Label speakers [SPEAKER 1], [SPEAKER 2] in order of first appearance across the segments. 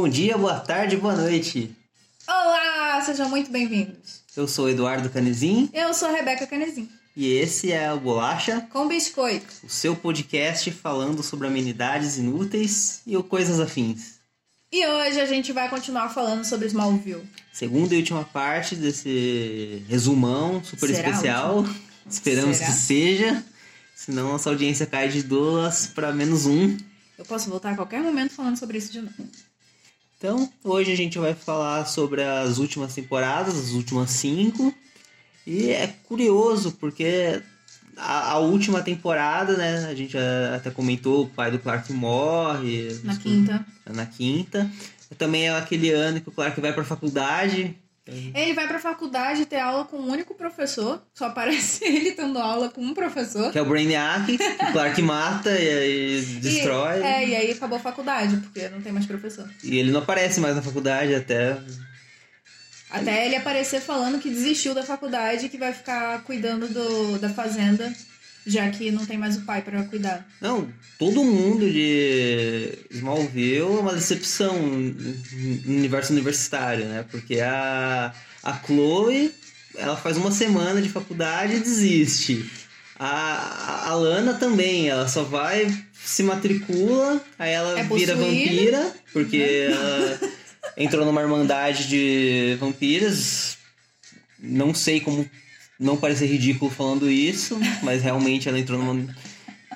[SPEAKER 1] Bom dia, boa tarde, boa noite.
[SPEAKER 2] Olá, sejam muito bem-vindos.
[SPEAKER 1] Eu sou o Eduardo Canezin
[SPEAKER 2] Eu sou a Rebeca Canezin,
[SPEAKER 1] e esse é o Bolacha,
[SPEAKER 2] com biscoito.
[SPEAKER 1] o seu podcast falando sobre amenidades inúteis e coisas afins.
[SPEAKER 2] E hoje a gente vai continuar falando sobre Smallville.
[SPEAKER 1] Segunda e última parte desse resumão super
[SPEAKER 2] Será
[SPEAKER 1] especial. Esperamos
[SPEAKER 2] Será?
[SPEAKER 1] que seja. Senão nossa audiência cai de duas para menos um.
[SPEAKER 2] Eu posso voltar a qualquer momento falando sobre isso de novo.
[SPEAKER 1] Então, hoje a gente vai falar sobre as últimas temporadas, as últimas cinco. E é curioso, porque a, a última temporada, né? A gente até comentou, o pai do Clark morre.
[SPEAKER 2] Na quinta.
[SPEAKER 1] Na quinta. Também é aquele ano que o Clark vai pra faculdade.
[SPEAKER 2] Ele vai pra faculdade ter aula com um único professor. Só aparece ele tendo aula com um professor.
[SPEAKER 1] Que é o Brainiac, que o Clark mata e, aí destrói.
[SPEAKER 2] E, é, e aí acabou a faculdade, porque não tem mais professor.
[SPEAKER 1] E ele não aparece mais na faculdade até.
[SPEAKER 2] Até ele aparecer falando que desistiu da faculdade e que vai ficar cuidando do, da fazenda, já que não tem mais o pai pra cuidar.
[SPEAKER 1] Não, todo mundo de Smallville é uma decepção no universo universitário, né? Porque a, a Chloe, ela faz uma semana de faculdade e desiste. A, a Lana também, ela só vai, se matricula, aí ela
[SPEAKER 2] É
[SPEAKER 1] vira vampira, porque ela entrou numa irmandade de vampiras. Não sei como não parecer ridículo falando isso, mas realmente ela entrou numa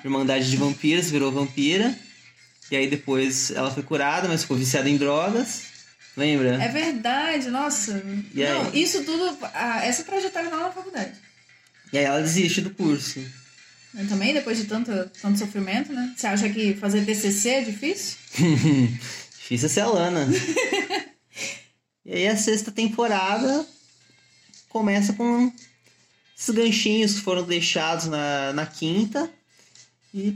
[SPEAKER 1] irmandade de vampiras, virou vampira. E aí depois ela foi curada, mas ficou viciada em drogas. Lembra?
[SPEAKER 2] É verdade, nossa.
[SPEAKER 1] E aí?
[SPEAKER 2] Não, isso tudo. ah, essa trajetória não é na faculdade.
[SPEAKER 1] E aí ela desiste do curso.
[SPEAKER 2] Eu também, depois de tanto, tanto sofrimento, né? Você acha que fazer TCC é difícil?
[SPEAKER 1] Difícil é ser a Lana. e aí a sexta temporada começa com esses ganchinhos que foram deixados na, na quinta. E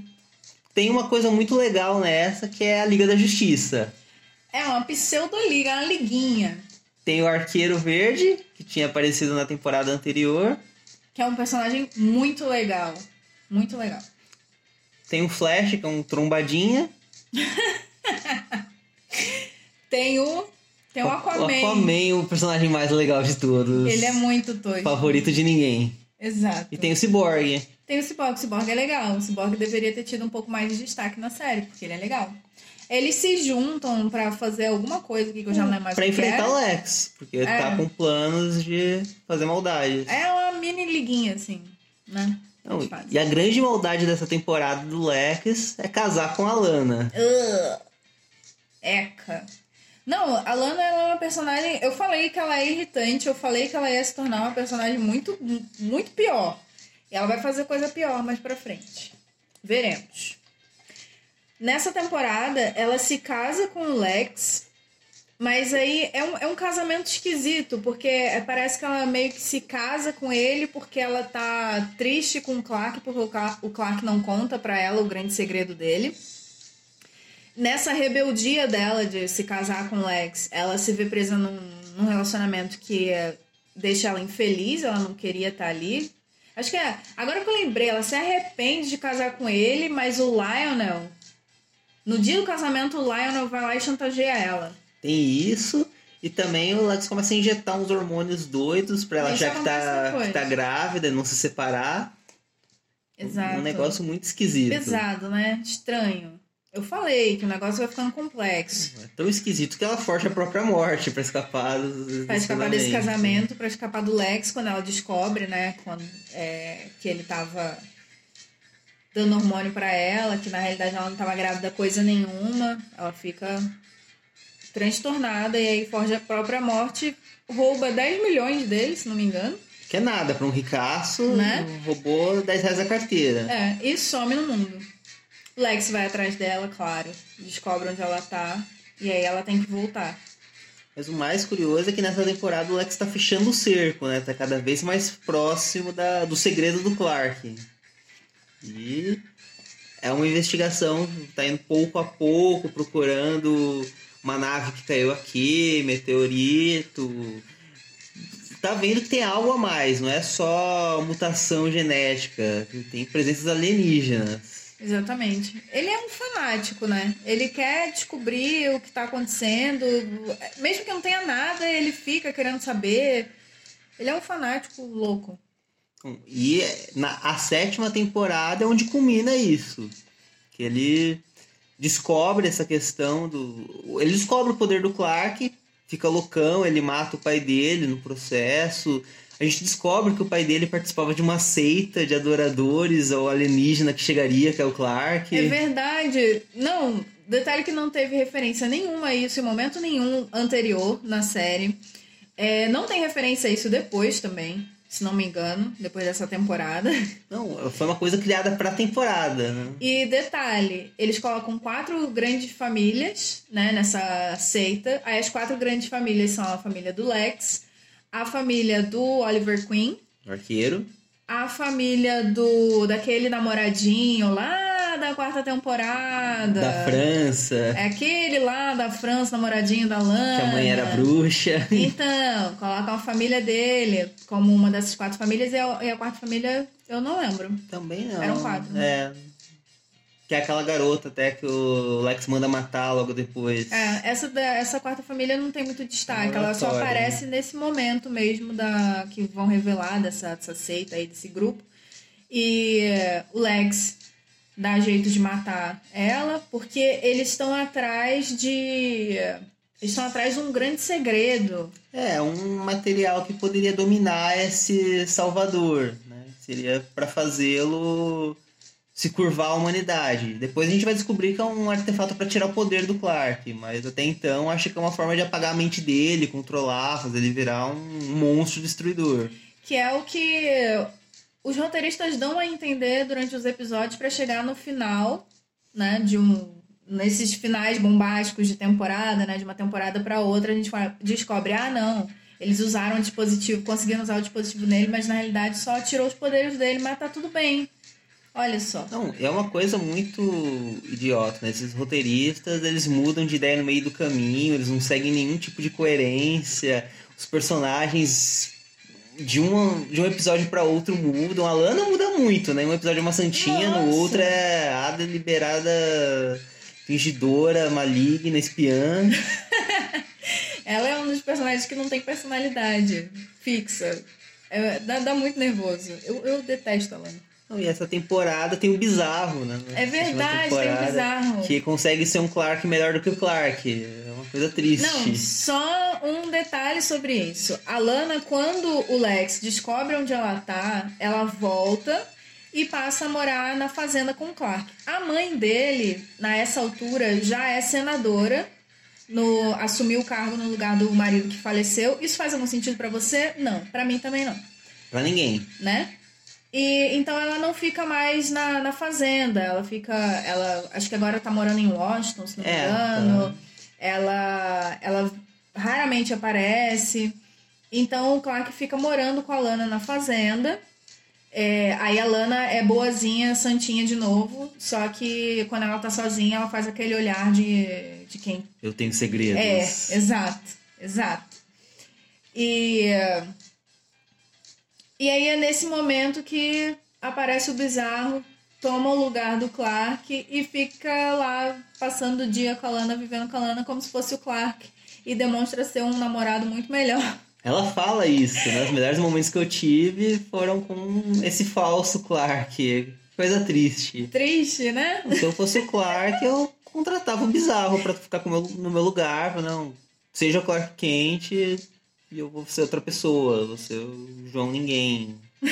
[SPEAKER 1] tem uma coisa muito legal nessa, que é a Liga da Justiça.
[SPEAKER 2] É uma pseudo-liga, uma liguinha.
[SPEAKER 1] Tem o Arqueiro Verde, que tinha aparecido na temporada anterior.
[SPEAKER 2] Que é um personagem muito legal. Muito legal.
[SPEAKER 1] Tem o Flash, que é um trombadinha.
[SPEAKER 2] Tem o. Tem o Aquaman.
[SPEAKER 1] O Aquaman, o personagem mais legal de todos.
[SPEAKER 2] Ele é muito doido.
[SPEAKER 1] Favorito de ninguém.
[SPEAKER 2] Exato.
[SPEAKER 1] E tem o Cyborg.
[SPEAKER 2] Tem o Cyborg. O Cyborg é legal. O Cyborg deveria ter tido um pouco mais de destaque na série, porque ele é legal. Eles se juntam pra fazer alguma coisa que eu já não lembro mais
[SPEAKER 1] Pra enfrentar
[SPEAKER 2] é.
[SPEAKER 1] o Lex. Porque
[SPEAKER 2] É.
[SPEAKER 1] tá com planos de fazer maldade.
[SPEAKER 2] É uma mini liguinha, assim, né?
[SPEAKER 1] Não, e a grande maldade dessa temporada do Lex é casar com a Lana.
[SPEAKER 2] Ugh. Eca. Não, a Lana ela é uma personagem. Eu falei que ela é irritante, eu falei que ela ia se tornar uma personagem muito, muito pior. E ela vai fazer coisa pior mais pra frente. Veremos. Nessa temporada, ela se casa com o Lex, mas aí é um, é um casamento esquisito, porque é- parece que ela meio que se casa com ele porque ela tá triste com o Clark, porque o Clark, não conta pra ela o grande segredo dele nessa rebeldia dela de se casar com o Lex, ela se vê presa num, num relacionamento que eh, deixa ela infeliz, ela não queria estar ali. Acho que é. Agora que eu lembrei, ela se arrepende de casar com ele, mas o Lionel. No dia do casamento, o Lionel vai lá e chantageia ela.
[SPEAKER 1] Tem isso. E também o Lex começa a injetar uns hormônios doidos pra ela
[SPEAKER 2] Isso
[SPEAKER 1] achar que tá, que tá grávida e não se separar.
[SPEAKER 2] Exato.
[SPEAKER 1] Um negócio muito esquisito.
[SPEAKER 2] Pesado, né? Estranho. Eu falei que o negócio vai ficando complexo.
[SPEAKER 1] É tão esquisito que ela forja a própria morte pra escapar do,
[SPEAKER 2] Pra escapar desse casamento, pra escapar do Lex, quando ela descobre, né, quando, é, que ele tava dando hormônio pra ela, que na realidade ela não tava grávida coisa nenhuma, ela fica transtornada e aí forja a própria morte, rouba 10 milhões dele, se não me engano,
[SPEAKER 1] Que é nada, pra um ricaço,
[SPEAKER 2] Né?
[SPEAKER 1] roubou 10 reais da carteira.
[SPEAKER 2] é, e some no mundo. Lex vai atrás dela, claro, descobre onde ela tá, e aí ela tem que voltar.
[SPEAKER 1] Mas o mais curioso é que nessa temporada o Lex tá fechando o cerco, né? Tá cada vez mais próximo da, do segredo do Clark. E é uma investigação, tá indo pouco a pouco, procurando uma nave que caiu aqui, meteorito. Tá vendo que tem algo a mais, não é só mutação genética, tem presenças alienígenas.
[SPEAKER 2] Exatamente. Ele é um fanático, né? Ele quer descobrir o que tá acontecendo. Mesmo que não tenha nada, ele fica querendo saber. Ele é um fanático louco.
[SPEAKER 1] E na, a sétima temporada é onde culmina isso. Que ele descobre essa questão do. Ele descobre o poder do Clark, fica loucão, ele mata o pai dele no processo. A gente descobre que o pai dele participava de uma seita de adoradores ao alienígena que chegaria, que é o Clark.
[SPEAKER 2] É verdade. Não, detalhe que não teve referência nenhuma a isso em momento nenhum anterior na série. É, não tem referência a isso depois também, se não me engano, depois dessa temporada.
[SPEAKER 1] Não, foi uma coisa criada pra temporada, né?
[SPEAKER 2] E detalhe, eles colocam quatro grandes famílias, né, nessa seita. Aí as quatro grandes famílias são a família do Lex, a família do Oliver Queen,
[SPEAKER 1] Arqueiro.
[SPEAKER 2] a família do daquele namoradinho lá da quarta temporada.
[SPEAKER 1] Da França.
[SPEAKER 2] É aquele lá da França, namoradinho da Lana.
[SPEAKER 1] Que a mãe era bruxa.
[SPEAKER 2] Então, colocam a família dele como uma dessas quatro famílias e a, e a quarta família eu não lembro.
[SPEAKER 1] Também não.
[SPEAKER 2] Eram quatro, né?
[SPEAKER 1] É. Que é aquela garota até que o Lex manda matar logo depois.
[SPEAKER 2] É, essa, da- essa quarta família não tem muito destaque. Ela só aparece nesse momento mesmo da que vão revelar dessa, dessa seita aí, desse grupo. E eh, o Lex dá jeito de matar ela, porque eles estão atrás de. Eles estão atrás de um grande segredo.
[SPEAKER 1] É, um material que poderia dominar esse Salvador, né? Seria pra fazê-lo se curvar à humanidade. Depois a gente vai descobrir que é um artefato pra tirar o poder do Clark, mas até então acho que é uma forma de apagar a mente dele, controlar, fazer ele virar um monstro destruidor.
[SPEAKER 2] Que é o que os roteiristas dão a entender durante os episódios para chegar no final, né, de um nesses finais bombásticos de temporada, né, de uma temporada para outra, a gente descobre, ah, não, eles usaram o dispositivo, conseguiram usar o dispositivo nele, mas na realidade só tirou os poderes dele, mas tá tudo bem. Olha só.
[SPEAKER 1] Não, é uma coisa muito idiota, né? Esses roteiristas, eles mudam de ideia no meio do caminho, eles não seguem nenhum tipo de coerência. Os personagens de um, de um episódio pra outro mudam. A Lana muda muito, né? Um episódio é uma santinha, no
[SPEAKER 2] Nossa.
[SPEAKER 1] outro é a deliberada fingidora, maligna, espiã.
[SPEAKER 2] Ela é um dos personagens que não tem personalidade fixa. É, dá, dá muito nervoso. Eu, eu detesto a Lana.
[SPEAKER 1] Não, e essa temporada tem o bizarro, né? Na
[SPEAKER 2] É verdade, tem o bizarro.
[SPEAKER 1] Que consegue ser um Clark melhor do que o Clark. É uma coisa triste.
[SPEAKER 2] Não, só um detalhe sobre isso. A Lana, quando o Lex descobre onde ela tá, ela volta e passa a morar na fazenda com o Clark. A mãe dele, nessa altura, já é senadora, no, assumiu o cargo no lugar do marido que faleceu. Isso faz algum sentido pra você? Não, Pra mim também não,
[SPEAKER 1] Pra ninguém.
[SPEAKER 2] né? E então ela não fica mais na, na fazenda, ela fica, ela acho que agora tá morando em Washington, se não me
[SPEAKER 1] É,
[SPEAKER 2] engano. Ela ela raramente aparece. Então o Clark fica morando com a Lana na fazenda. É, aí a Lana é boazinha, santinha de novo. Só que quando ela tá sozinha, ela faz aquele olhar de, de quem
[SPEAKER 1] Eu tenho segredos.
[SPEAKER 2] é, exato, exato. E, e aí é nesse momento que aparece o bizarro, toma o lugar do Clark e fica lá passando o dia com a Lana, vivendo com a Lana como se fosse o Clark. E demonstra ser um namorado muito melhor.
[SPEAKER 1] Ela fala isso, né? Os melhores momentos que eu tive foram com esse falso Clark. Coisa triste.
[SPEAKER 2] Triste, né?
[SPEAKER 1] Se eu fosse o Clark, eu contratava o bizarro pra ficar no meu lugar. Não, seja o Clark quente e eu vou ser outra pessoa. Vou ser o João Ninguém.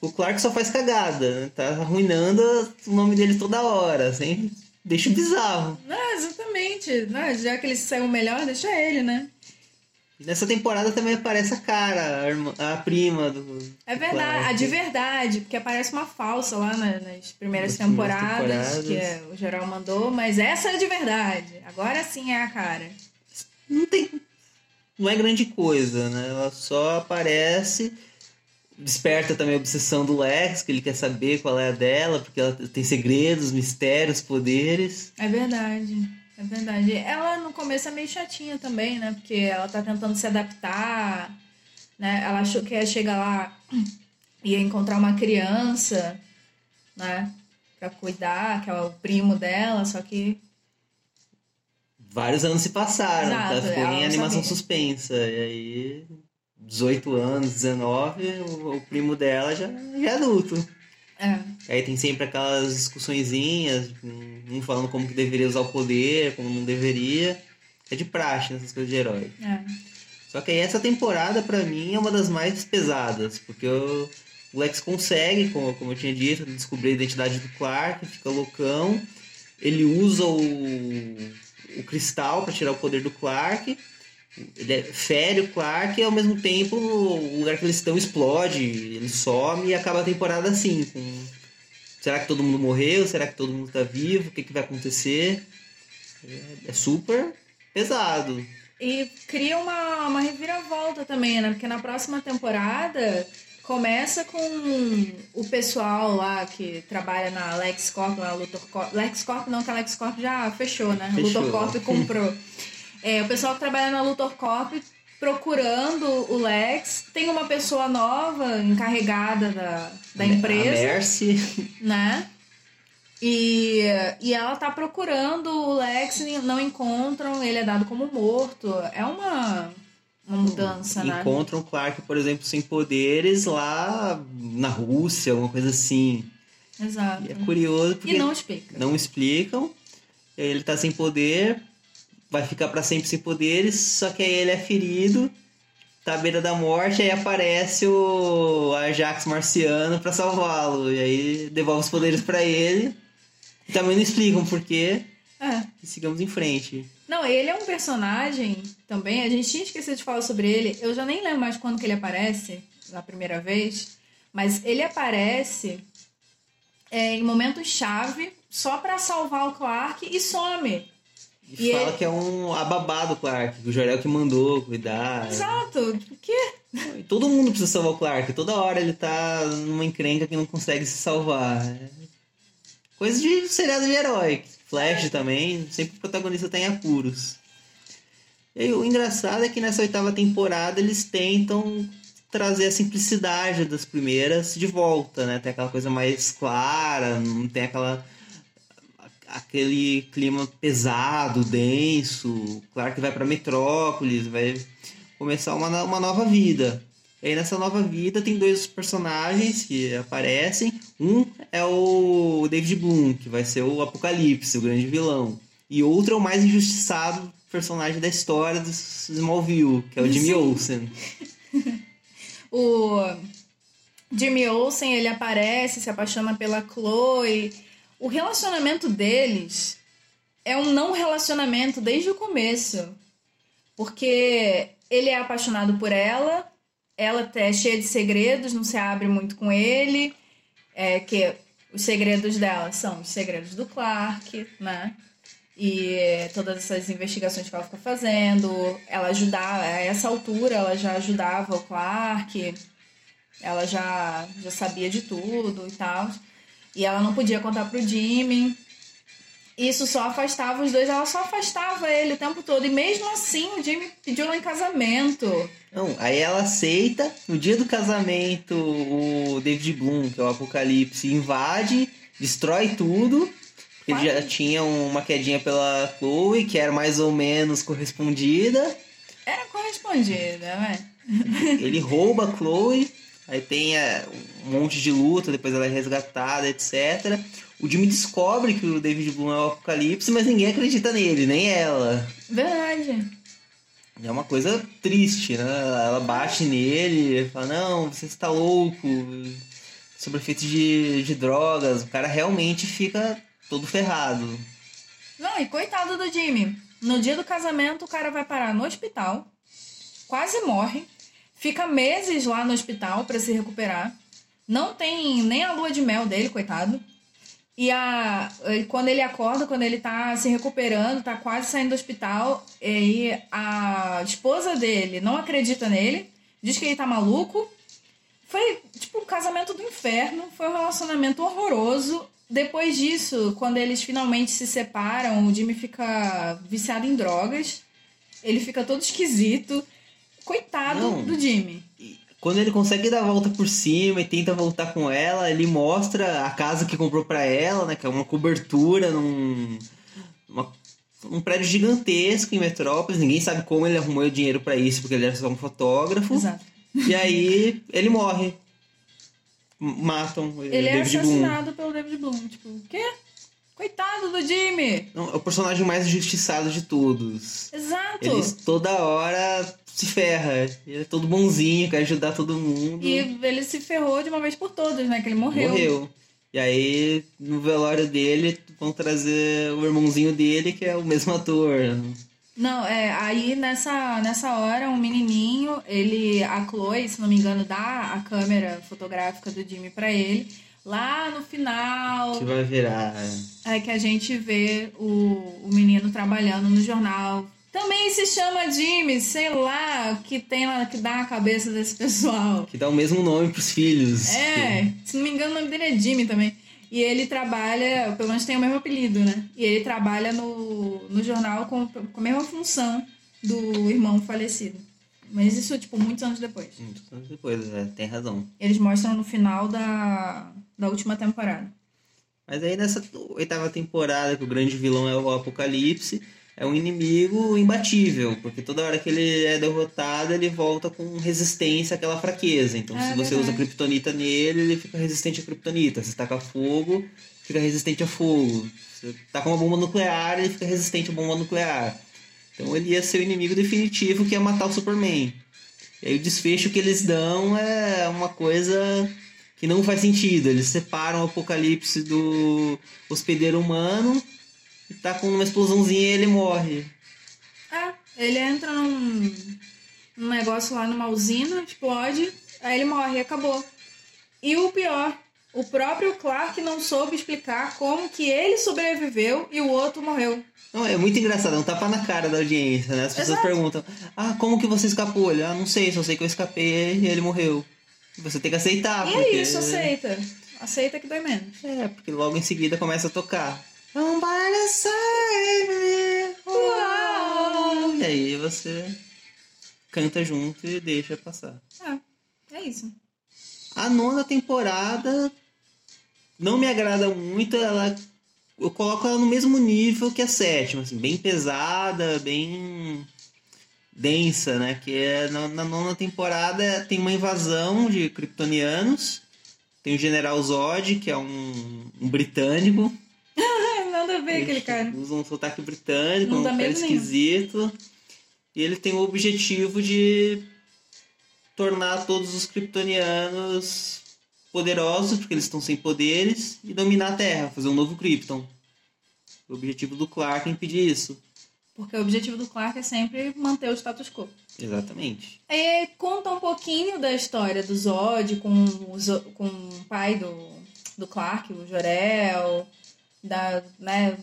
[SPEAKER 1] o Clark só faz cagada, né? Tá arruinando o nome dele toda hora. Assim, deixa o bizarro.
[SPEAKER 2] Ah, exatamente. Ah, já que ele saiu melhor, deixa ele, né?
[SPEAKER 1] Nessa temporada também aparece a cara, a, irmã- a prima do.
[SPEAKER 2] É verdade, a
[SPEAKER 1] Clark.
[SPEAKER 2] de verdade, porque aparece uma falsa lá na- nas primeiras
[SPEAKER 1] Nas primeiras
[SPEAKER 2] temporadas,
[SPEAKER 1] temporadas.
[SPEAKER 2] que é- o geral mandou, mas essa é de verdade. Agora sim é a cara.
[SPEAKER 1] Não tem. Não é grande coisa, né? Ela só aparece. Desperta também a obsessão do Lex, que ele quer saber qual é a dela, porque ela tem segredos, mistérios, poderes.
[SPEAKER 2] É verdade. É verdade. Ela no começo é meio chatinha também, né? Porque ela tá tentando se adaptar, né? Ela achou que ia chegar lá ia encontrar uma criança. né? Pra cuidar, que é o primo dela, só que.
[SPEAKER 1] Vários anos se passaram,
[SPEAKER 2] Exato,
[SPEAKER 1] ela ficou
[SPEAKER 2] ela
[SPEAKER 1] em animação
[SPEAKER 2] sabia.
[SPEAKER 1] suspensa. E aí, 18 anos, 19, o, o primo dela já, já é adulto.
[SPEAKER 2] É.
[SPEAKER 1] Aí tem sempre aquelas discussõezinhas, um falando como que deveria usar o poder, como não deveria. É de praxe nessas coisas de herói.
[SPEAKER 2] É.
[SPEAKER 1] Só que aí essa temporada, pra mim, é uma das mais pesadas, porque o o Lex consegue, como, como eu tinha dito, descobrir a identidade do Clark, fica loucão. Ele usa o, o cristal pra tirar o poder do Clark. Ele é- fere o Clark e ao mesmo tempo o lugar que eles estão explode, ele some e acaba a temporada assim. Com... Será que todo mundo morreu? Será que todo mundo tá vivo? O que, que vai acontecer? É, é super pesado.
[SPEAKER 2] E cria uma, uma reviravolta também, né? Porque na próxima temporada começa com o pessoal lá que trabalha na LexCorp, lá, Luthor Corp. LexCorp não, que a LexCorp já fechou, né?
[SPEAKER 1] Fechou.
[SPEAKER 2] Luthor Corp comprou. É, o pessoal que trabalha na Luthor Corp procurando o Lex. Tem uma pessoa nova encarregada da, da
[SPEAKER 1] A
[SPEAKER 2] empresa
[SPEAKER 1] Mercy
[SPEAKER 2] né? E, e ela tá procurando o Lex e não encontram, ele é dado como morto. É uma, uma mudança, né?
[SPEAKER 1] encontram Clark, por exemplo, sem poderes lá na Rússia, alguma coisa assim.
[SPEAKER 2] Exato.
[SPEAKER 1] E é curioso porque
[SPEAKER 2] E não explica.
[SPEAKER 1] não explicam. Ele tá sem poder, vai ficar pra sempre sem poderes, só que aí ele é ferido, tá à beira da morte, aí aparece o Ajax marciano pra salvá-lo. E aí devolve os poderes pra ele. E também não explicam por quê.
[SPEAKER 2] É.
[SPEAKER 1] E sigamos em frente.
[SPEAKER 2] Não, ele é um personagem também. A gente tinha esquecido de falar sobre ele. Eu já nem lembro mais quando que ele aparece, na primeira vez. Mas ele aparece é, em momentos chave só pra salvar o Clark e some.
[SPEAKER 1] E,
[SPEAKER 2] E
[SPEAKER 1] fala
[SPEAKER 2] ele-
[SPEAKER 1] que é um ababado Clark, que o Jorel que mandou cuidar.
[SPEAKER 2] Exato. Tipo, o quê?
[SPEAKER 1] Todo mundo precisa salvar o Clark. Toda hora ele tá numa encrenca que não consegue se salvar. Coisa de seriado de herói. Flash também, sempre o protagonista tá em apuros. E o engraçado é que nessa oitava temporada eles tentam trazer a simplicidade das primeiras de volta, né? Tem aquela coisa mais clara, não tem aquela aquele clima pesado, denso. Claro que vai pra Metrópolis, vai começar uma, uma nova vida. E aí nessa nova vida tem dois personagens que aparecem. Um é o David Bloom, que vai ser o Apocalipse, o grande vilão. E outro é o mais injustiçado personagem da história do Smallville, que é o Jimmy
[SPEAKER 2] Sim.
[SPEAKER 1] Olsen.
[SPEAKER 2] O Jimmy Olsen, ele aparece, se apaixona pela Chloe. O relacionamento deles é um não relacionamento desde o começo. Porque ele é apaixonado por ela, ela é cheia de segredos, não se abre muito com ele. É que os segredos dela são os segredos do Clark, né? E todas essas investigações que ela fica fazendo, ela ajudava, a essa altura ela já ajudava o Clark, ela já, já sabia de tudo e tal. E ela não podia contar pro Jimmy. Isso só afastava os dois, ela só afastava ele o tempo todo. E mesmo assim, o Jimmy pediu ela em casamento.
[SPEAKER 1] Não, aí ela aceita. No dia do casamento, o David Bloom, que é o Apocalipse, invade, destrói tudo. Ele já tinha uma quedinha pela Chloe, que era mais ou menos correspondida.
[SPEAKER 2] Era correspondida, né?
[SPEAKER 1] Ele rouba a Chloe, aí tem é, um monte de luta, depois ela é resgatada, etc. O Jimmy descobre que o David Bloom é o Apocalipse, mas ninguém acredita nele, nem ela.
[SPEAKER 2] Verdade.
[SPEAKER 1] É uma coisa triste, né? Ela bate nele, fala, não, você está louco, sobre efeitos de, de drogas. O cara realmente fica todo ferrado.
[SPEAKER 2] Não, e coitado do Jimmy. No dia do casamento, o cara vai parar no hospital, quase morre, fica meses lá no hospital pra se recuperar. Não tem nem a lua de mel dele, coitado. E a, quando ele acorda, quando ele tá se recuperando, tá quase saindo do hospital, e aí a esposa dele não acredita nele, diz que ele tá maluco. Foi tipo um casamento do inferno, foi um relacionamento horroroso. Depois disso, quando eles finalmente se separam, o Jimmy fica viciado em drogas. Ele fica todo esquisito. Coitado
[SPEAKER 1] Não.
[SPEAKER 2] do Jimmy.
[SPEAKER 1] Quando ele consegue dar a volta por cima e tenta voltar com ela, ele mostra a casa que comprou pra ela, né? Que é uma cobertura num. uma- um prédio gigantesco em Metrópolis. Ninguém sabe como ele arrumou o dinheiro pra isso, porque ele era só um fotógrafo.
[SPEAKER 2] Exato.
[SPEAKER 1] E aí ele morre. Matam o
[SPEAKER 2] Ele é
[SPEAKER 1] David Bloom.
[SPEAKER 2] assassinado pelo David Bloom. Tipo, o quê? Coitado do Jimmy!
[SPEAKER 1] Não, é o personagem mais injustiçado de todos.
[SPEAKER 2] Exato!
[SPEAKER 1] Ele toda hora se ferra. Ele é todo bonzinho, quer ajudar todo mundo.
[SPEAKER 2] E ele se ferrou de uma vez por todas, né? Que ele morreu.
[SPEAKER 1] Morreu. E aí, no velório dele, vão trazer o irmãozinho dele, que é o mesmo ator.
[SPEAKER 2] Não, é, aí nessa, nessa hora, um menininho, ele, a Chloe, se não me engano, dá a câmera fotográfica do Jimmy pra ele. Lá no final,
[SPEAKER 1] Que vai virar.
[SPEAKER 2] é que a gente vê o, o menino trabalhando no jornal. Também se chama Jimmy, sei lá, o que tem lá, que dá na cabeça desse pessoal.
[SPEAKER 1] Que dá o mesmo nome pros filhos.
[SPEAKER 2] É, se não me engano, o nome dele é Jimmy também. E ele trabalha, pelo menos tem o mesmo apelido, né? E ele trabalha no, no jornal com, com a mesma função do irmão falecido. Mas isso, tipo, muitos anos depois.
[SPEAKER 1] Muitos anos depois, é, tem razão.
[SPEAKER 2] Eles mostram no final da, da última temporada.
[SPEAKER 1] Mas aí nessa oitava temporada, que o grande vilão é o Apocalipse, é um inimigo imbatível, porque toda hora que ele é derrotado, ele volta com resistência àquela fraqueza. Então,
[SPEAKER 2] É
[SPEAKER 1] se você
[SPEAKER 2] verdade.
[SPEAKER 1] usa kryptonita nele, ele fica resistente a kryptonita. Se taca fogo, fica resistente a fogo. Se taca uma bomba nuclear, ele fica resistente à bomba nuclear. Então, ele ia ser o inimigo definitivo que ia matar o Superman. E aí, o desfecho que eles dão é uma coisa que não faz sentido. Eles separam o apocalipse do hospedeiro humano e tá com uma explosãozinha e ele morre.
[SPEAKER 2] É, ele entra num, num negócio lá numa usina, explode, aí ele morre e acabou. E o pior, o próprio Clark não soube explicar como que ele sobreviveu e o outro morreu.
[SPEAKER 1] Não, é muito engraçado, é um tapa na cara da audiência, né? As pessoas
[SPEAKER 2] Exato.
[SPEAKER 1] perguntam, ah, como que você escapou? Ele, ah, não sei, só sei que eu escapei e ele morreu. Você tem que aceitar,
[SPEAKER 2] e
[SPEAKER 1] porque...
[SPEAKER 2] é isso, aceita. Aceita que dói menos.
[SPEAKER 1] É, porque logo em seguida começa a tocar. Save me.
[SPEAKER 2] Uau.
[SPEAKER 1] E aí você canta junto e deixa passar.
[SPEAKER 2] É, é isso.
[SPEAKER 1] A nona temporada não me agrada muito, ela eu coloco ela no mesmo nível que a sétima, assim, bem pesada, bem densa, né? Que é na, na nona temporada tem uma invasão de kryptonianos. Tem o General Zod, que é um, um britânico.
[SPEAKER 2] Ai, nada a ver aquele cara.
[SPEAKER 1] Usa um sotaque britânico,
[SPEAKER 2] Não
[SPEAKER 1] um cara
[SPEAKER 2] medo nenhum.
[SPEAKER 1] esquisito. E ele tem o objetivo de tornar todos os kryptonianos poderosos, porque eles estão sem poderes, e dominar a Terra, fazer um novo Krypton. O objetivo do Clark é impedir isso.
[SPEAKER 2] Porque o objetivo do Clark é sempre manter o status quo.
[SPEAKER 1] Exatamente.
[SPEAKER 2] É, conta um pouquinho da história do Zod com o, Zo- com o pai do, do Clark, o Jorel. Da, né,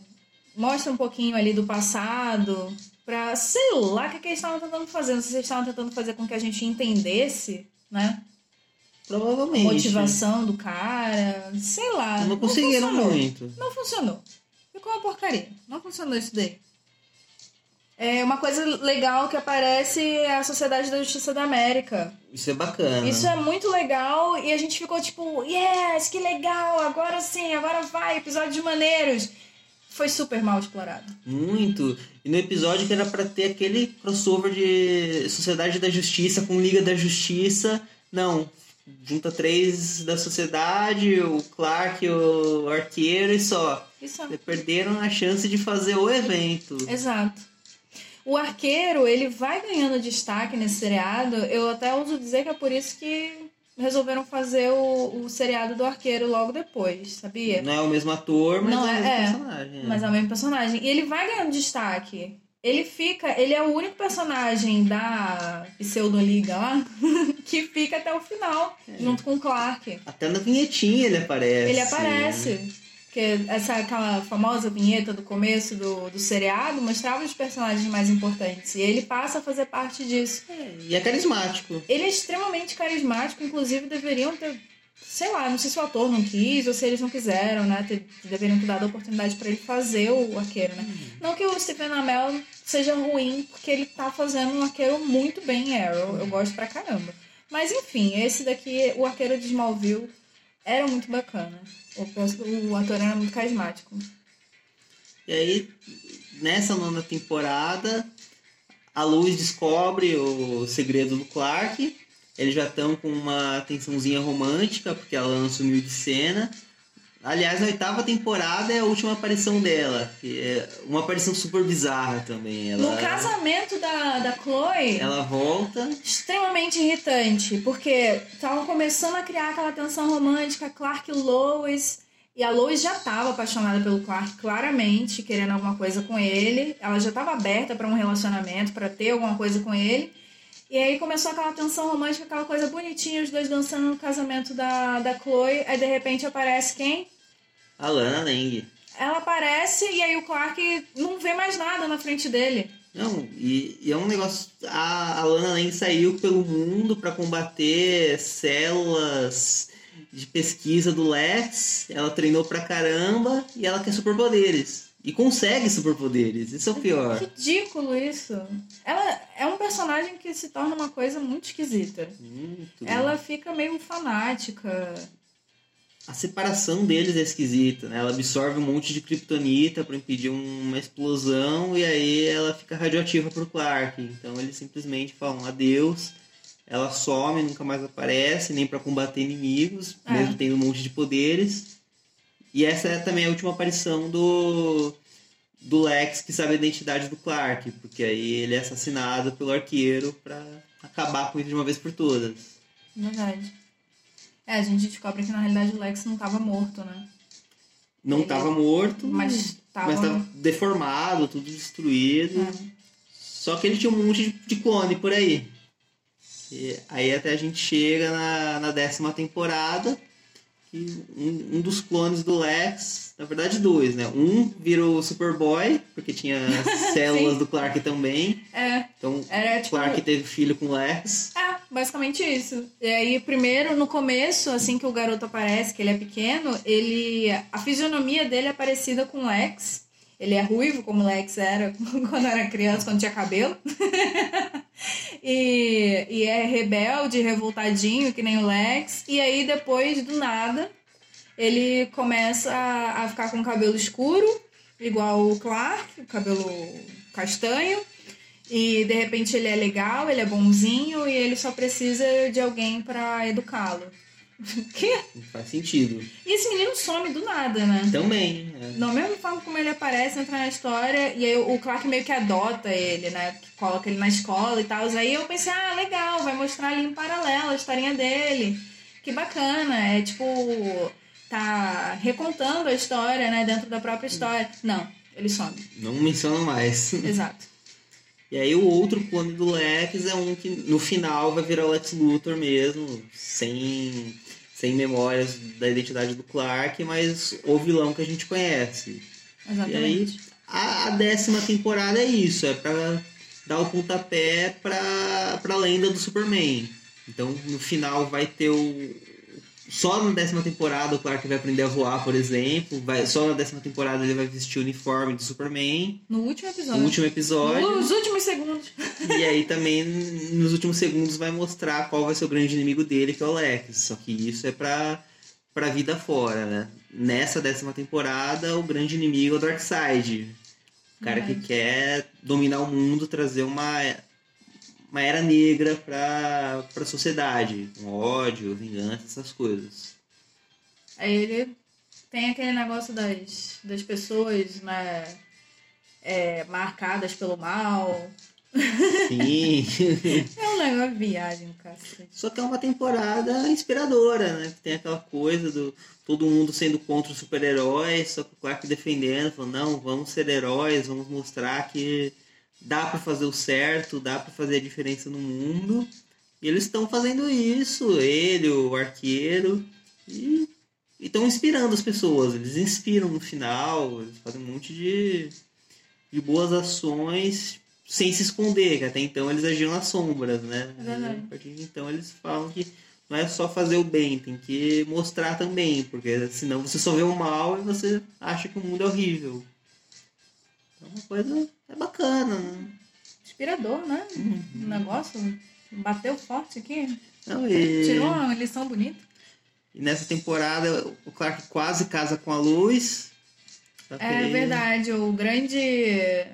[SPEAKER 2] mostra um pouquinho ali do passado. Pra, sei lá, o que, que eles estavam tentando fazer. Não sei se eles estavam tentando fazer com que a gente entendesse, né? A
[SPEAKER 1] Provavelmente.
[SPEAKER 2] motivação do cara. Sei lá.
[SPEAKER 1] Não conseguiram
[SPEAKER 2] funcionou.
[SPEAKER 1] muito.
[SPEAKER 2] Não funcionou. Ficou uma porcaria. Não funcionou isso daí. É uma coisa legal que aparece é a Sociedade da Justiça da América.
[SPEAKER 1] Isso é bacana.
[SPEAKER 2] Isso é muito legal e a gente ficou tipo, yes, que legal, agora sim, agora vai, episódios maneiros. Foi super mal explorado.
[SPEAKER 1] Muito. E no episódio que era pra ter aquele crossover de Sociedade da Justiça com Liga da Justiça, não. Junta três da sociedade, o Clark, o Arqueiro e só.
[SPEAKER 2] Isso
[SPEAKER 1] Perderam a chance de fazer o evento.
[SPEAKER 2] Exato. O arqueiro, ele vai ganhando destaque nesse seriado. Eu até ouso dizer que é por isso que resolveram fazer o, o seriado do arqueiro logo depois, sabia?
[SPEAKER 1] Não é o mesmo ator, mas
[SPEAKER 2] Não,
[SPEAKER 1] é o
[SPEAKER 2] é-
[SPEAKER 1] mesmo
[SPEAKER 2] é.
[SPEAKER 1] personagem.
[SPEAKER 2] Mas é o mesmo personagem. E ele vai ganhando destaque. Ele fica. Ele é o único personagem da Pseudoliga lá que fica até o final, junto com o Clark.
[SPEAKER 1] Até na vinhetinha ele aparece.
[SPEAKER 2] Ele aparece. Porque essa aquela famosa vinheta do começo do, do seriado mostrava os personagens mais importantes. E ele passa a fazer parte disso.
[SPEAKER 1] E é carismático.
[SPEAKER 2] Ele é extremamente carismático, inclusive deveriam ter. Sei lá, não sei se o ator não quis ou se eles não quiseram, né? Ter- deveriam ter dado a oportunidade pra ele fazer o arqueiro, né? Não que o Stephen Amell seja ruim, porque ele tá fazendo um arqueiro muito bem em Arrow. Eu gosto pra caramba. Mas enfim, esse daqui, o Arqueiro de Smallville, era muito bacana. O, o ator era muito carismático.
[SPEAKER 1] E aí, nessa nona temporada, a Luz descobre o segredo do Clark. Eles já estão com uma tensãozinha romântica, porque ela não sumiu de cena. Aliás, na oitava temporada é a última aparição dela. Que é uma aparição super bizarra também. Ela,
[SPEAKER 2] No casamento da, da Chloe,
[SPEAKER 1] ela volta.
[SPEAKER 2] extremamente irritante, porque estavam começando a criar aquela tensão romântica, Clark e Lois. E a Lois já estava apaixonada pelo Clark, claramente, querendo alguma coisa com ele. Ela já estava aberta para um relacionamento, para ter alguma coisa com ele. E aí começou aquela tensão romântica, aquela coisa bonitinha, os dois dançando no casamento da, da Chloe. Aí de repente aparece quem?
[SPEAKER 1] A Lana Lang.
[SPEAKER 2] Ela aparece e aí o Clark não vê mais nada na frente dele.
[SPEAKER 1] Não, e, e é um negócio. A, a Lana Lang saiu pelo mundo para combater células de pesquisa do Lex. Ela treinou pra caramba e ela quer superpoderes. E consegue superpoderes. Isso é o pior.
[SPEAKER 2] Ridículo isso. Ela é um personagem que se torna uma coisa muito esquisita. Ela fica meio fanática.
[SPEAKER 1] A separação deles é esquisita, né? Ela absorve um monte de kryptonita para impedir uma explosão e aí ela fica radioativa pro Clark. Então eles simplesmente falam adeus. Ela some, nunca mais aparece, nem para combater inimigos,
[SPEAKER 2] É.
[SPEAKER 1] mesmo tendo um monte de poderes. E essa é também a última aparição do do Lex que sabe a identidade do Clark, porque aí ele é assassinado pelo arqueiro para acabar com isso de uma vez por todas.
[SPEAKER 2] Verdade. É, a gente descobre que na realidade o Lex não tava morto, né?
[SPEAKER 1] Não
[SPEAKER 2] Ele-
[SPEAKER 1] estava morto,
[SPEAKER 2] Mas tava.
[SPEAKER 1] Mas tava deformado, tudo destruído.
[SPEAKER 2] É.
[SPEAKER 1] Só que ele tinha um monte de, de clone por aí. E aí até a gente chega na, na décima temporada. Que um, um dos clones do Lex, na verdade dois, né? Um virou Superboy, porque tinha células do Clark também.
[SPEAKER 2] É,
[SPEAKER 1] Então
[SPEAKER 2] era tipo.
[SPEAKER 1] Clark teve filho com o Lex.
[SPEAKER 2] É, basicamente isso. E aí, primeiro, no começo, assim que o garoto aparece, que ele é pequeno, ele. A fisionomia dele é parecida com o Lex. Ele é ruivo, como o Lex era quando era criança, quando tinha cabelo. e, e é rebelde, revoltadinho, que nem o Lex. E aí, depois, do nada, ele começa a, a ficar com o cabelo escuro, igual o Clark, o cabelo castanho. E de repente ele é legal, ele é bonzinho e ele só precisa de alguém pra educá-lo.
[SPEAKER 1] Não faz sentido.
[SPEAKER 2] E esse menino some do nada, né?
[SPEAKER 1] Também. é.
[SPEAKER 2] Da mesma forma como ele aparece, entra na história, e aí o Clark meio que adota ele, né? Coloca ele na escola e tal. Aí eu pensei, ah, legal, vai mostrar ali em paralelo a historinha dele. Que bacana. É tipo, tá recontando a história, né? Dentro da própria história. Não, ele some.
[SPEAKER 1] Não menciona mais.
[SPEAKER 2] Exato.
[SPEAKER 1] E aí o outro clone do Lex é um que no final vai virar o Lex Luthor mesmo, sem, sem memórias da identidade do Clark, mas o vilão que a gente conhece.
[SPEAKER 2] Exatamente.
[SPEAKER 1] A, a décima temporada é isso, é pra dar o pontapé pra, pra lenda do Superman. Então no final vai ter o. Só na décima temporada o Clark vai aprender a voar, por exemplo. Vai, só na décima temporada ele vai vestir o uniforme do Superman.
[SPEAKER 2] No último
[SPEAKER 1] No
[SPEAKER 2] episódio.
[SPEAKER 1] último episódio.
[SPEAKER 2] Nos últimos segundos.
[SPEAKER 1] E aí também, nos últimos segundos, vai mostrar qual vai ser o grande inimigo dele, que é o Lex. Só que isso é pra, pra vida fora, né? Nessa décima temporada, o grande inimigo é o Darkseid. O cara que
[SPEAKER 2] Verdade.
[SPEAKER 1] quer dominar o mundo, trazer uma, uma era negra pra, pra sociedade. Com ódio, vingança, essas coisas.
[SPEAKER 2] Aí ele tem aquele negócio das, das pessoas, né? é, marcadas pelo mal.
[SPEAKER 1] Sim.
[SPEAKER 2] É um negócio viagem, cacete.
[SPEAKER 1] Só que é uma temporada inspiradora, né? Tem aquela coisa do todo mundo sendo contra os super-heróis, só que o Clark defendendo, falando, não, vamos ser heróis, vamos mostrar que dá pra fazer o certo, dá pra fazer a diferença no mundo. E eles estão fazendo isso, ele, o arqueiro, e estão inspirando as pessoas. Eles inspiram no final, eles fazem um monte de, de boas ações sem se esconder, que até então eles agiam nas sombras, né? E a partir de então eles falam que não é só fazer o bem, tem que mostrar também, porque senão você só vê o mal e você acha que o mundo é horrível. Então uma coisa é bacana, né?
[SPEAKER 2] Inspirador, né?
[SPEAKER 1] Uhum.
[SPEAKER 2] O negócio bateu forte aqui.
[SPEAKER 1] Não, e...
[SPEAKER 2] Tirou uma lição bonita.
[SPEAKER 1] E nessa temporada o Clark quase casa com a Luz.
[SPEAKER 2] É verdade, o grande,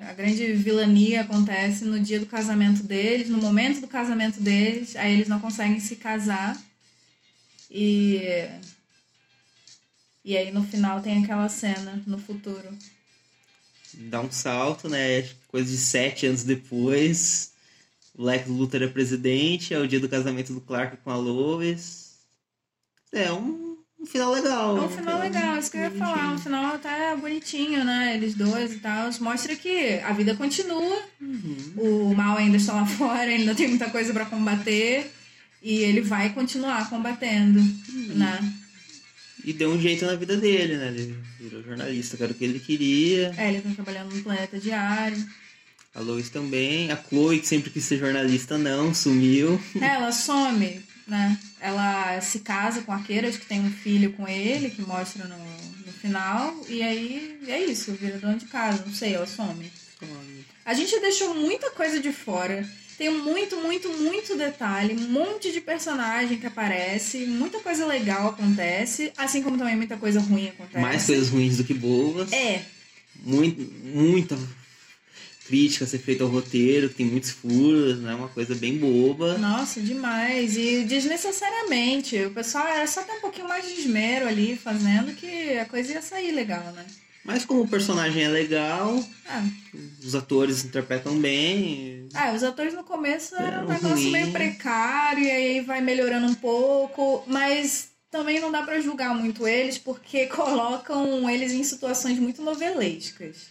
[SPEAKER 2] a grande vilania acontece no dia do casamento deles, no momento do casamento deles, aí eles não conseguem se casar. E e aí no final tem aquela cena no futuro.
[SPEAKER 1] Dá um salto, né? Coisa de sete anos depois. O Lex Luthor é presidente, é o dia do casamento do Clark com a Lois. É um, um final legal.
[SPEAKER 2] É um final
[SPEAKER 1] né?
[SPEAKER 2] legal, isso que eu ia falar. Um final até bonitinho, né? Eles dois e tal. Mostra que a vida continua.
[SPEAKER 1] Uhum.
[SPEAKER 2] O mal ainda está lá fora, ainda tem muita coisa para combater. E ele vai continuar combatendo,
[SPEAKER 1] Uhum.
[SPEAKER 2] né?
[SPEAKER 1] E deu um jeito na vida dele, né? Ele virou jornalista, que era o que ele queria.
[SPEAKER 2] É, ele tá trabalhando no Planeta Diário.
[SPEAKER 1] A Lois também. A Chloe, que sempre quis ser jornalista, não, sumiu.
[SPEAKER 2] É, ela some, né? Ela se casa com a Queiras, que tem um filho com ele, que mostra no, no final. E aí é isso, vira dona de casa. Não sei, ela some. A gente deixou muita coisa de fora. Tem muito, muito, muito detalhe, um monte de personagem que aparece, muita coisa legal acontece, assim como também muita coisa ruim acontece.
[SPEAKER 1] Mais coisas ruins do que boas.
[SPEAKER 2] É,
[SPEAKER 1] Muito, muita crítica a ser feita ao roteiro, que tem muitos furos, né? Uma coisa bem boba.
[SPEAKER 2] nossa, demais. E desnecessariamente. O pessoal era só ter um pouquinho mais de esmero ali fazendo que a coisa ia sair legal, né?
[SPEAKER 1] Mas como o personagem é legal,
[SPEAKER 2] Ah,
[SPEAKER 1] os atores interpretam bem.
[SPEAKER 2] Ah, os atores no começo era um
[SPEAKER 1] É,
[SPEAKER 2] negócio
[SPEAKER 1] ruim.
[SPEAKER 2] meio precário e aí vai melhorando um pouco, mas também não dá pra julgar muito eles porque colocam eles em situações muito novelescas,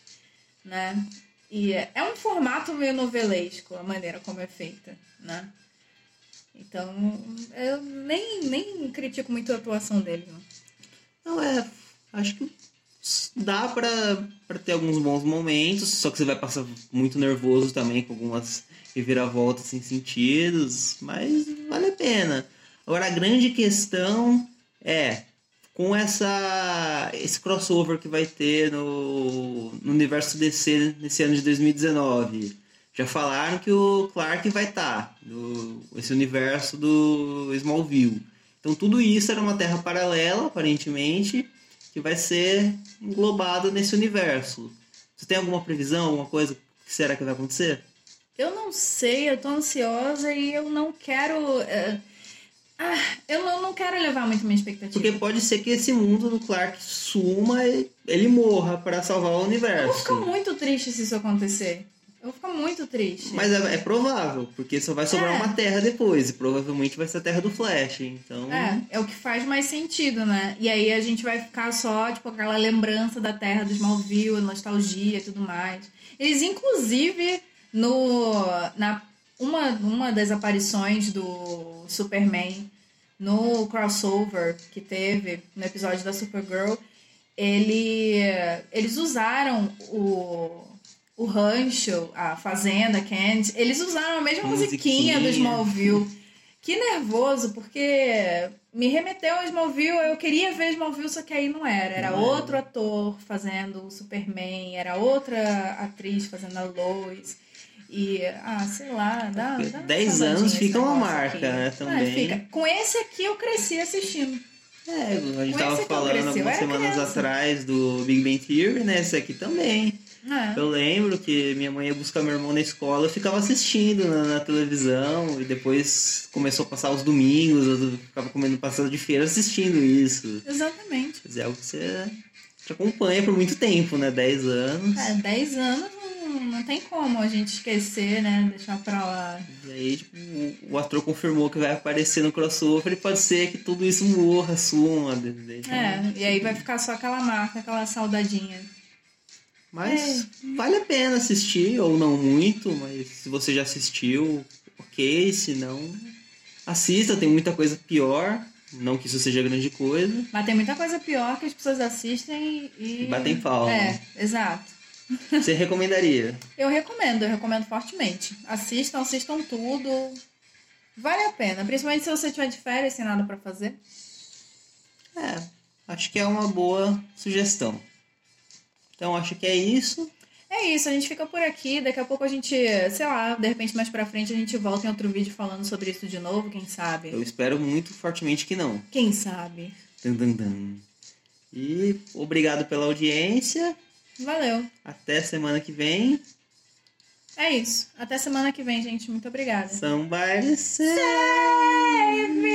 [SPEAKER 2] né? E é é um formato meio novelesco a maneira como é feita, né? Então, eu nem, nem critico muito a atuação deles, não.
[SPEAKER 1] Não é. Acho que dá pra ter alguns bons momentos, só que você vai passar muito nervoso também com algumas reviravoltas sem sentidos, mas vale a pena. Agora a grande questão é com essa esse crossover que vai ter no, no universo DC nesse ano de 2019. Já falaram que o Clark vai estar no esse universo do Smallville. Então tudo isso era uma terra paralela, aparentemente, que vai ser englobado nesse universo. Você tem alguma previsão, alguma coisa que será que vai acontecer?
[SPEAKER 2] Eu não sei, eu tô ansiosa e eu não quero. eh, Ah, eu não, não quero levar muito minha expectativa.
[SPEAKER 1] Porque pode ser que esse mundo do Clark suma e ele morra para salvar o
[SPEAKER 2] Eu vou
[SPEAKER 1] universo.
[SPEAKER 2] ficar muito triste se isso acontecer. Eu vou ficar muito triste.
[SPEAKER 1] Mas é, é provável, porque só vai sobrar
[SPEAKER 2] É.
[SPEAKER 1] uma terra depois, e provavelmente vai ser a terra do Flash. Então,
[SPEAKER 2] É, é o que faz mais sentido, né? E aí a gente vai ficar só, tipo, aquela lembrança da Terra do Smallville, nostalgia e tudo mais. Eles, inclusive, no, na, uma, uma das aparições do Superman no crossover que teve no episódio da Supergirl, ele, eles usaram o, o rancho, a fazenda, Kent, eles usaram a mesma musiquinha,
[SPEAKER 1] Musiquinha.
[SPEAKER 2] do Smallville. Que nervoso, porque me remeteu ao Smallville, eu queria ver Smallville, só que aí não era. Era
[SPEAKER 1] Não era.
[SPEAKER 2] outro ator fazendo o Superman, era outra atriz fazendo a Lois. E, ah, sei lá, dá. dá uma
[SPEAKER 1] 10
[SPEAKER 2] saudadinha
[SPEAKER 1] anos fica uma marca,
[SPEAKER 2] aqui.
[SPEAKER 1] né,
[SPEAKER 2] Ah,
[SPEAKER 1] também.
[SPEAKER 2] fica. Com esse aqui eu cresci assistindo.
[SPEAKER 1] É, a gente
[SPEAKER 2] Com
[SPEAKER 1] tava falando algumas
[SPEAKER 2] era
[SPEAKER 1] semanas
[SPEAKER 2] criança.
[SPEAKER 1] atrás do Big Bang Theory, né? Esse aqui também.
[SPEAKER 2] É.
[SPEAKER 1] Eu lembro que minha mãe ia buscar meu irmão na escola, eu ficava assistindo na, na televisão e depois começou a passar os domingos, eu ficava comendo passado de feira assistindo isso.
[SPEAKER 2] Exatamente.
[SPEAKER 1] Dizer, é algo que você te acompanha por muito tempo, né? 10 anos.
[SPEAKER 2] É, 10 anos não, não tem como a gente esquecer, né? Deixar pra lá.
[SPEAKER 1] E aí, tipo, o, o ator confirmou que vai aparecer no crossover e pode ser que tudo isso morra, suma. de- de-
[SPEAKER 2] É, e aí vai ficar só aquela marca, aquela saudadinha.
[SPEAKER 1] Mas vale a pena assistir, ou não muito, mas se você já assistiu, ok, se não, assista, tem muita coisa pior, não que isso seja grande coisa.
[SPEAKER 2] Mas tem muita coisa pior que as pessoas assistem e.
[SPEAKER 1] E batem palma.
[SPEAKER 2] É, exato.
[SPEAKER 1] Você recomendaria?
[SPEAKER 2] Eu recomendo, eu recomendo fortemente. Assistam, assistam tudo. Vale a pena, principalmente se você tiver de férias sem nada pra fazer.
[SPEAKER 1] É, acho que é uma boa sugestão. Então acho que é isso.
[SPEAKER 2] É isso, a gente fica por aqui. Daqui a pouco a gente, sei lá, de repente mais pra frente a gente volta em outro vídeo falando sobre isso de novo, quem sabe?
[SPEAKER 1] Eu espero muito fortemente que não.
[SPEAKER 2] Quem sabe?
[SPEAKER 1] Dun, dun, dun. E obrigado pela audiência.
[SPEAKER 2] Valeu.
[SPEAKER 1] Até semana que vem.
[SPEAKER 2] É isso. Até semana que vem, gente. Muito obrigada.
[SPEAKER 1] Somebody
[SPEAKER 2] save